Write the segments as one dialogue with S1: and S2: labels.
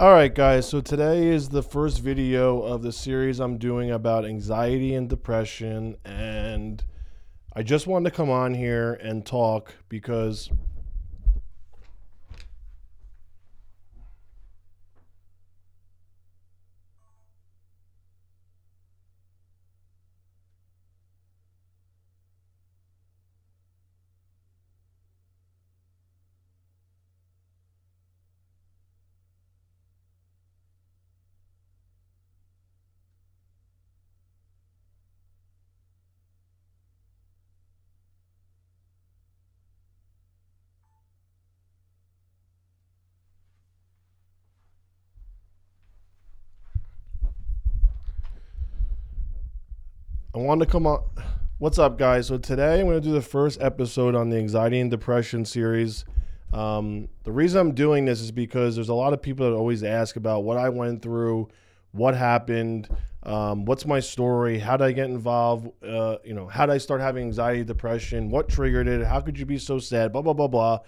S1: All right, guys. So today is the first video of the series I'm doing about anxiety and depression. And I just wanted to come on here and talk because I wanted to come on. What's up, guys? So today I'm going to do the first episode on the anxiety and depression series. Um, the reason I'm doing this is because there's a lot of people that always ask about what I went through, what happened, um, what's my story, how did I get involved, uh, you know, how did I start having anxiety, depression, what triggered it, how could you be so sad, blah blah blah blah.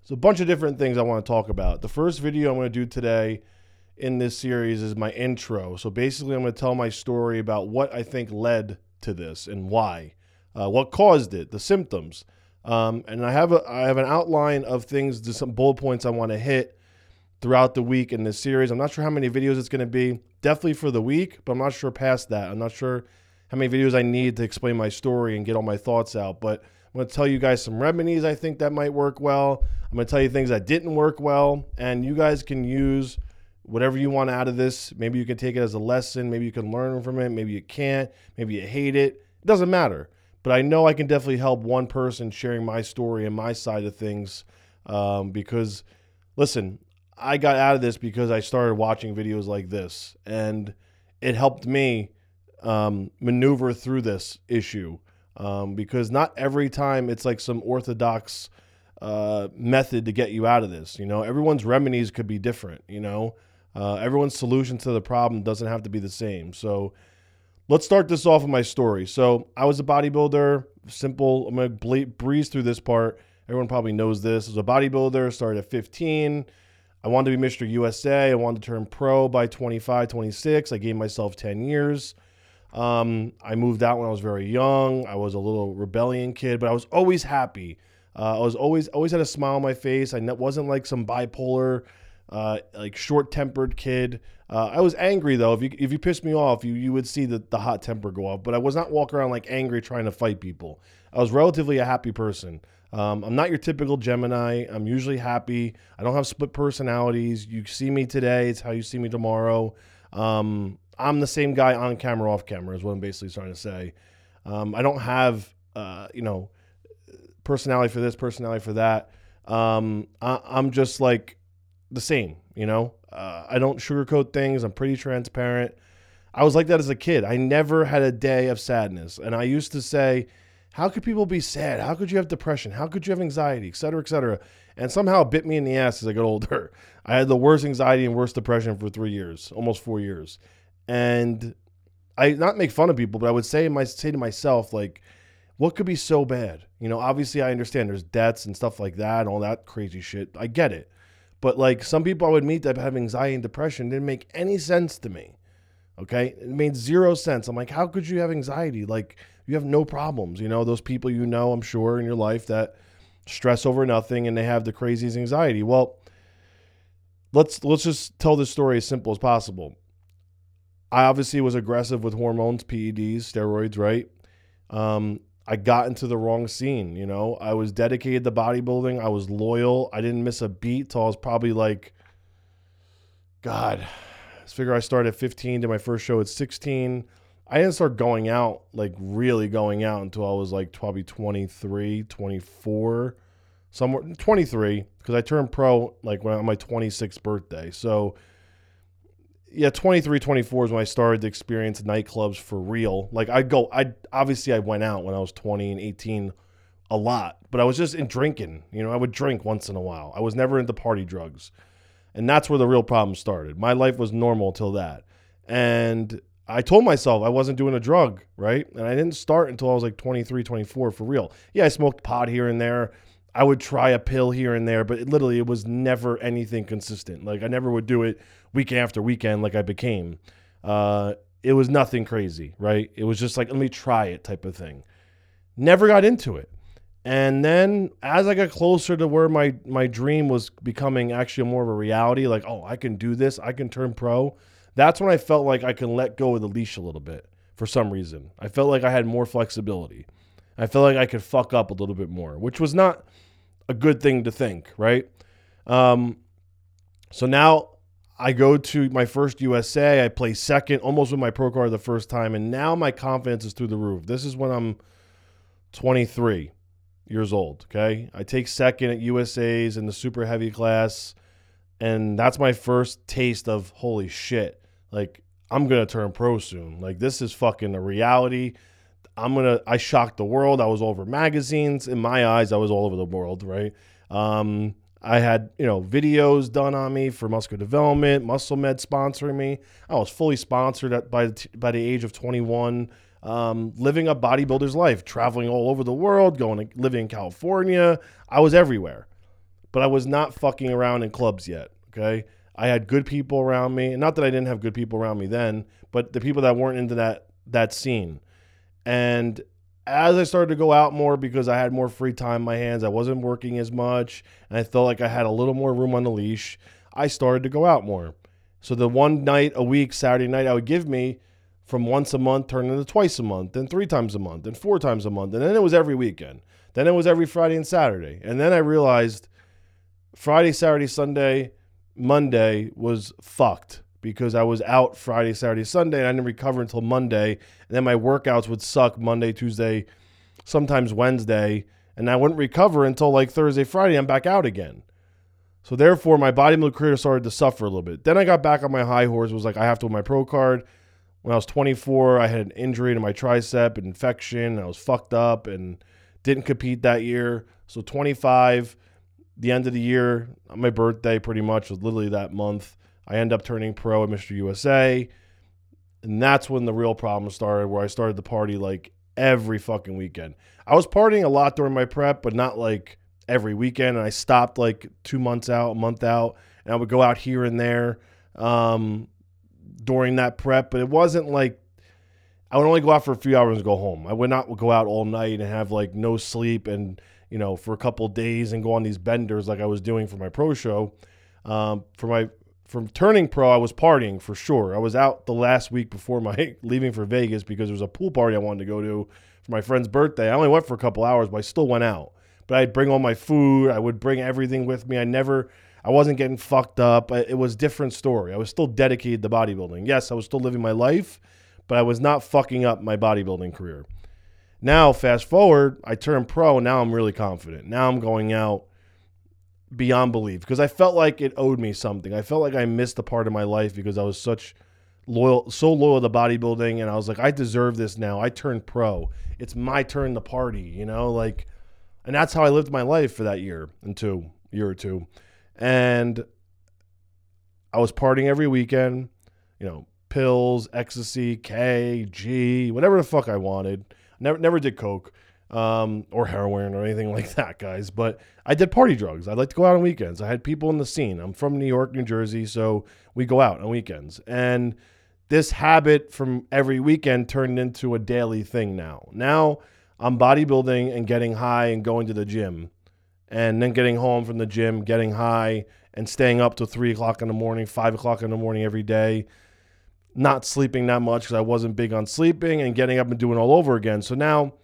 S1: It's a bunch of different things I want to talk about. The first video I'm going to do today in this series is my intro. So basically, I'm going to tell my story about what I think led to this and why, uh, what caused it, the symptoms. Um, and I have a I have an outline of things, some bullet points I want to hit throughout the week in this series. I'm not sure how many videos it's going to be. Definitely for the week, but I'm not sure past that. I'm not sure how many videos I need to explain my story and get all my thoughts out. But I'm going to tell you guys some remedies I think that might work well. I'm going to tell you things that didn't work well, and you guys can use whatever you want out of this. Maybe you can take it as a lesson. Maybe you can learn from it. Maybe you can't. Maybe you hate it. It doesn't matter. But I know I can definitely help one person sharing my story and my side of things. Um, because, listen, I got out of this because I started watching videos like this, and it helped me um, maneuver through this issue. Um, because not every time it's like some orthodox uh, method to get you out of this. You know, everyone's remedies could be different. You know, uh, everyone's solution to the problem doesn't have to be the same. So let's start this off with my story. So I was a bodybuilder. Simple. I'm gonna ble- breeze through this part. Everyone probably knows this. I was a bodybuilder. Started at 15. I wanted to be Mr. USA. I wanted to turn pro by 25, 26. I gave myself 10 years. Um, I moved out when I was very young. I was a little rebellion kid, but I was always happy. Uh, I was always always had a smile on my face. I wasn't like some bipolar, uh, like short tempered kid. Uh, I was angry though. If you if you pissed me off, you you would see the the hot temper go off. But I was not walking around like angry trying to fight people. I was relatively a happy person. Um, I'm not your typical Gemini. I'm usually happy. I don't have split personalities. You see me today, it's how you see me tomorrow. Um, I'm the same guy on camera, off camera, is what I'm basically trying to say. Um, I don't have, uh, you know, personality for this, personality for that. Um, I, am just like the same, you know. Uh, I don't sugarcoat things. I'm pretty transparent. I was like that as a kid. I never had a day of sadness, and I used to say, "How could people be sad? How could you have depression? How could you have anxiety, et cetera, et cetera?" And somehow it bit me in the ass as I got older. I had the worst anxiety and worst depression for three years, almost four years, and I not make fun of people, but I would say my say to myself like what could be so bad? You know, obviously I understand there's debts and stuff like that and all that crazy shit. I get it. But like some people I would meet that have anxiety and depression didn't make any sense to me. Okay? It made zero sense. I'm like, how could you have anxiety? Like you have no problems. You know, those people you know, I'm sure, in your life that stress over nothing and they have the craziest anxiety. Well, let's let's just tell this story as simple as possible. I obviously was aggressive with hormones, PEDs, steroids, right? Um, I got into the wrong scene. You know, I was dedicated to bodybuilding. I was loyal. I didn't miss a beat till I was probably like, God, let's figure I started at 15, did my first show at 16. I didn't start going out, like really going out until I was like probably 23, 24, somewhere 23, because I turned pro like when on my 26th birthday. So, yeah, 23, 24 is when I started to experience nightclubs for real. Like I go, I obviously I went out when I was 20 and 18 a lot, but I was just in drinking. You know, I would drink once in a while. I was never into party drugs. And that's where the real problem started. My life was normal till that. And I told myself I wasn't doing a drug, right? And I didn't start until I was like 23, 24 for real. Yeah, I smoked pot here and there. I would try a pill here and there, but it, literally it was never anything consistent. Like I never would do it week after weekend like I became. Uh, it was nothing crazy, right? It was just like, let me try it type of thing. Never got into it. And then as I got closer to where my my dream was becoming actually more of a reality, like, oh, I can do this, I can turn pro, that's when I felt like I can let go of the leash a little bit for some reason. I felt like I had more flexibility. I felt like I could fuck up a little bit more, which was not a good thing to think, right? Um, so now I go to my first USA. I play second, almost with my pro card the first time, and now my confidence is through the roof. This is when I'm 23 years old. Okay, I take second at USA's in the super heavy class, and that's my first taste of holy shit. Like I'm gonna turn pro soon. Like this is fucking a reality. I'm gonna. I shocked the world. I was all over magazines. In my eyes, I was all over the world. Right. Um, I had, you know, videos done on me for muscular development, Muscle Med sponsoring me. I was fully sponsored at, by, the, by the age of 21, um, living a bodybuilder's life, traveling all over the world, going to living in California. I was everywhere, but I was not fucking around in clubs yet. Okay. I had good people around me. Not that I didn't have good people around me then, but the people that weren't into that, that scene. And as I started to go out more because I had more free time in my hands, I wasn't working as much, and I felt like I had a little more room on the leash, I started to go out more. So the one night a week, Saturday night, I would give me from once a month turned into twice a month, then three times a month, then four times a month, and then it was every weekend. Then it was every Friday and Saturday. And then I realized Friday, Saturday, Sunday, Monday was fucked because I was out Friday, Saturday, Sunday, and I didn't recover until Monday. And then my workouts would suck Monday, Tuesday, sometimes Wednesday, and I wouldn't recover until like Thursday, Friday. I'm back out again. So therefore, my bodybuilding career started to suffer a little bit. Then I got back on my high horse. Was like, I have to win my pro card. When I was 24, I had an injury to my tricep, an infection. I was fucked up and didn't compete that year. So 25, the end of the year, my birthday pretty much was literally that month. I end up turning pro at Mr. USA. And that's when the real problem started, where I started to party like every fucking weekend. I was partying a lot during my prep, but not like every weekend. And I stopped like two months out, a month out, and I would go out here and there um, during that prep. But it wasn't like I would only go out for a few hours and go home. I would not go out all night and have like no sleep and you know for a couple days and go on these benders like I was doing for my pro show. Um, for my from turning pro, I was partying for sure. I was out the last week before my leaving for Vegas because there was a pool party I wanted to go to for my friend's birthday. I only went for a couple hours, but I still went out. But I'd bring all my food. I would bring everything with me. I never, I wasn't getting fucked up. It was different story. I was still dedicated to bodybuilding. Yes, I was still living my life, but I was not fucking up my bodybuilding career. Now, fast forward, I turned pro, now I'm really confident. Now I'm going out beyond belief because I felt like it owed me something. I felt like I missed a part of my life because I was such loyal, so loyal to bodybuilding, and I was like, I deserve this now. I turned pro. It's my turn to party, you know, like, and that's how I lived my life for that year and two year or two, and I was partying every weekend, you know, pills, ecstasy, K, G, whatever the fuck I wanted. Never, never did coke um, or heroin or anything like that, guys. But I did party drugs. I like to go out on weekends. I had people in the scene. I'm from New York, New Jersey, so we go out on weekends. And this habit from every weekend turned into a daily thing now. Now I'm bodybuilding and getting high and going to the gym, and then getting home from the gym, getting high and staying up till three o'clock in the morning, five o'clock in the morning every day. Not sleeping that much because I wasn't big on sleeping and getting up and doing all over again. So now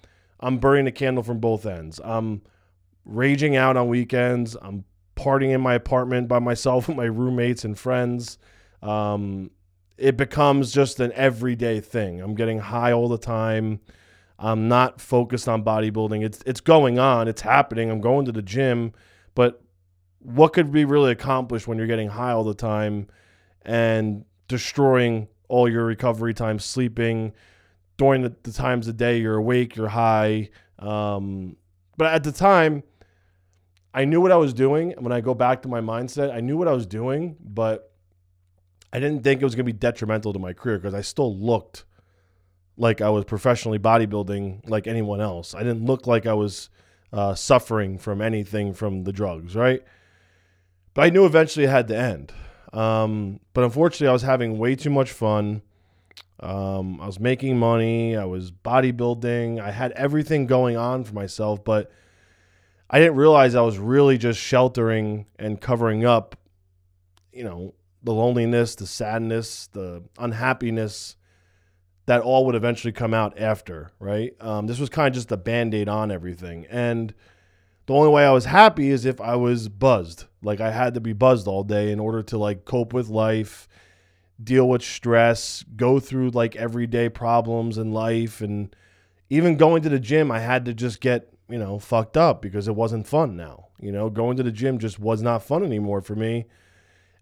S1: I'm burning the candle from both ends. I'm raging out on weekends. I'm partying in my apartment by myself with my roommates and friends. Um, it becomes just an everyday thing. I'm getting high all the time. I'm not focused on bodybuilding. It's it's going on. It's happening. I'm going to the gym, but what could be really accomplished when you're getting high all the time and destroying all your recovery time, sleeping, during the, the times of day you're awake, you're high. Um, but at the time, I knew what I was doing. When I go back to my mindset, I knew what I was doing, but I didn't think it was going to be detrimental to my career because I still looked like I was professionally bodybuilding like anyone else. I didn't look like I was uh, suffering from anything from the drugs, right? But I knew eventually it had to end. Um, but unfortunately, I was having way too much fun. Um, I was making money. I was bodybuilding. I had everything going on for myself, but I didn't realize I was really just sheltering and covering up, you know, the loneliness, the sadness, the unhappiness that all would eventually come out after, right? Um, this was kind of just a band aid on everything. And the only way I was happy is if I was buzzed. Like I had to be buzzed all day in order to like cope with life, deal with stress, go through like everyday problems in life. And even going to the gym, I had to just get, you know, fucked up because it wasn't fun now. You know, going to the gym just was not fun anymore for me.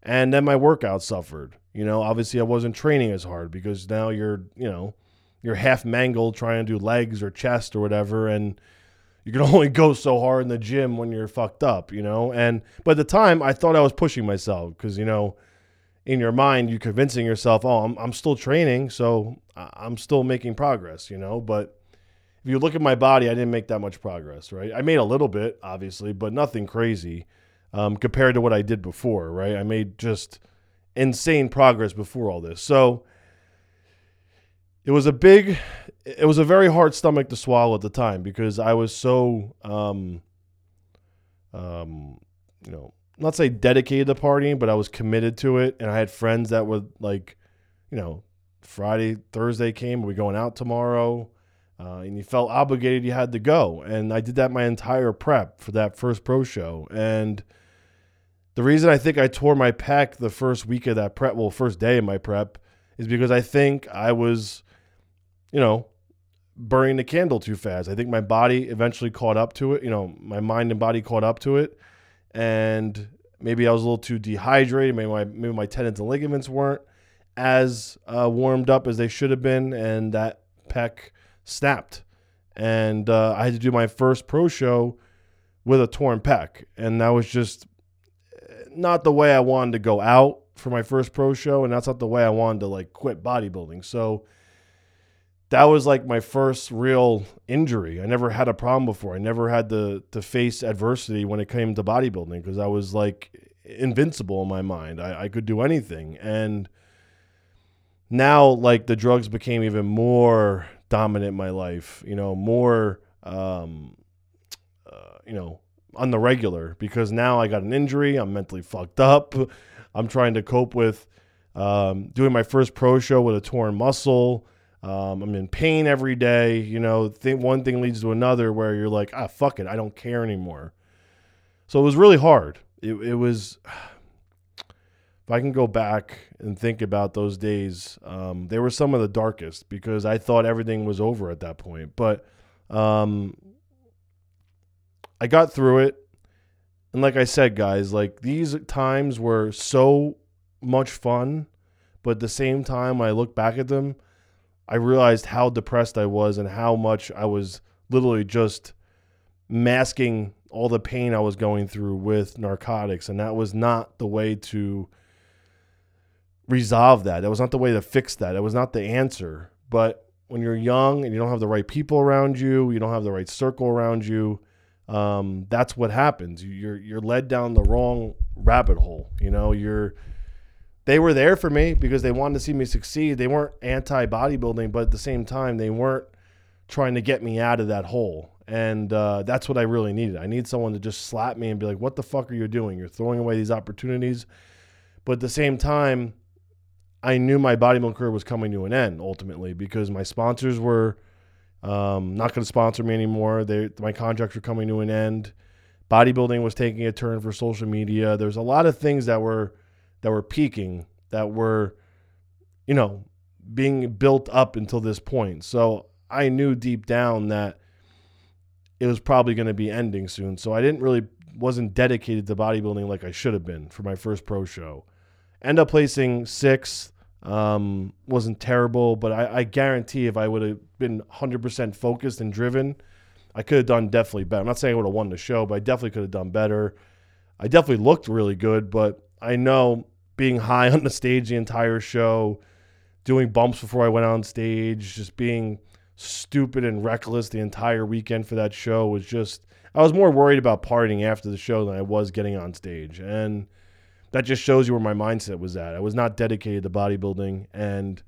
S1: And then my workout suffered. You know, obviously I wasn't training as hard because now you're, you know, you're half mangled trying to do legs or chest or whatever and you can only go so hard in the gym when you're fucked up, you know? And but at the time I thought I was pushing myself because, you know, in your mind you're convincing yourself, "Oh, I'm I'm still training, so I'm still making progress," you know? But if you look at my body, I didn't make that much progress, right? I made a little bit, obviously, but nothing crazy um, compared to what I did before, right? I made just insane progress before all this. So it was a big, it was a very hard stomach to swallow at the time because I was so, um, um, you know, not say dedicated to partying, but I was committed to it, and I had friends that would like, you know, Friday, Thursday came, we going out tomorrow. Uh, and you felt obligated you had to go. And I did that my entire prep for that first pro show. And the reason I think I tore my pec the first week of that prep, well, first day of my prep, is because I think I was, you know, burning the candle too fast. I think my body eventually caught up to it. You know, my mind and body caught up to it, and maybe I was a little too dehydrated. Maybe my maybe my tendons and ligaments weren't as uh, warmed up as they should have been, and that pec snapped. And uh, I had to do my first pro show with a torn pec, and that was just not the way I wanted to go out for my first pro show, and that's not the way I wanted to like quit bodybuilding. So that was like my first real injury. I never had a problem before. I never had to to face adversity when it came to bodybuilding because I was like invincible in my mind. I, I could do anything. And now like the drugs became even more dominant in my life, you know, more um uh, you know, on the regular because now I got an injury. I'm mentally fucked up. I'm trying to cope with um, doing my first pro show with a torn muscle. Um, I'm in pain every day. You know, th- one thing leads to another where you're like, ah, fuck it. I don't care anymore. So it was really hard. It, it was, if I can go back and think about those days, um, they were some of the darkest because I thought everything was over at that point. But um, I got through it. And like I said, guys, like these times were so much fun, but at the same time, I look back at them, I realized how depressed I was and how much I was literally just masking all the pain I was going through with narcotics. And that was not the way to resolve that. That was not the way to fix that. It was not the answer. But when you're young and you don't have the right people around you, you don't have the right circle around you, um, that's what happens. You're you're led down the wrong rabbit hole. You know, you're they were there for me because they wanted to see me succeed. They weren't anti bodybuilding, but at the same time, they weren't trying to get me out of that hole. And uh, that's what I really needed. I need someone to just slap me and be like, "What the fuck are you doing? You're throwing away these opportunities." But at the same time, I knew my bodybuilding career was coming to an end ultimately because my sponsors were um, not going to sponsor me anymore. They, my contracts were coming to an end. Bodybuilding was taking a turn for social media. There's a lot of things that were that were peaking that were, you know, being built up until this point. So I knew deep down that it was probably going to be ending soon. So I didn't really wasn't dedicated to bodybuilding like I should have been for my first pro show. End up placing sixth um, wasn't terrible, but I, I guarantee if I would have been 100% focused and driven, I could have done definitely better. I'm not saying I would have won the show, but I definitely could have done better. I definitely looked really good, but I know being high on the stage the entire show, doing bumps before I went on stage, just being stupid and reckless the entire weekend for that show was just I was more worried about partying after the show than I was getting on stage. And that just shows you where my mindset was at. I was not dedicated to bodybuilding and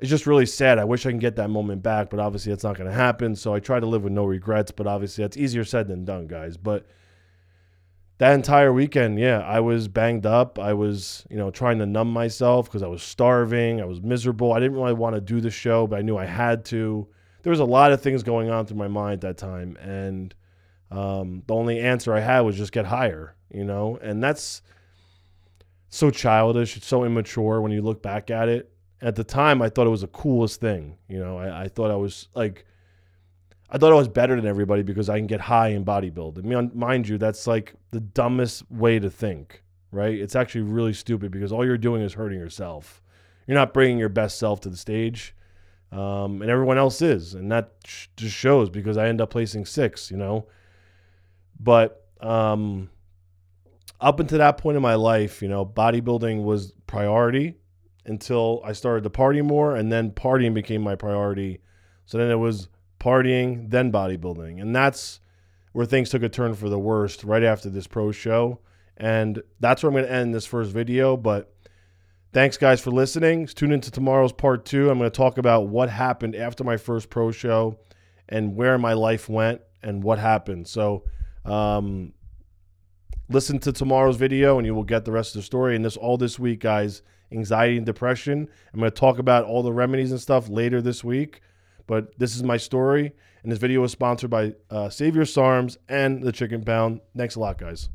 S1: it's just really sad. I wish I can get that moment back, but obviously that's not going to happen. So I try to live with no regrets, but obviously that's easier said than done, guys. But that entire weekend, yeah, I was banged up. I was, you know, trying to numb myself because I was starving. I was miserable. I didn't really want to do the show, but I knew I had to. There was a lot of things going on through my mind at that time, and um, the only answer I had was just get higher, you know, and that's so childish. It's so immature when you look back at it. At the time, I thought it was the coolest thing. You know, I, I thought I was like, I thought I was better than everybody because I can get high in bodybuilding. I mean, mind you, that's like the dumbest way to think, right? It's actually really stupid because all you're doing is hurting yourself. You're not bringing your best self to the stage, um, and everyone else is, and that sh- just shows because I end up placing six, you know. But um, up until that point in my life, you know, bodybuilding was priority until I started to party more, and then partying became my priority. So then it was partying, then bodybuilding, and that's where things took a turn for the worst right after this pro show. And that's where I'm going to end this first video. But thanks, guys, for listening. Tune into tomorrow's part two. I'm going to talk about what happened after my first pro show and where my life went and what happened. So, um, listen to tomorrow's video and you will get the rest of the story. And this all this week, guys, anxiety and depression. I'm going to talk about all the remedies and stuff later this week. But this is my story, and this video was sponsored by uh, Savior SARMs and the Chicken Pound. Thanks a lot, guys.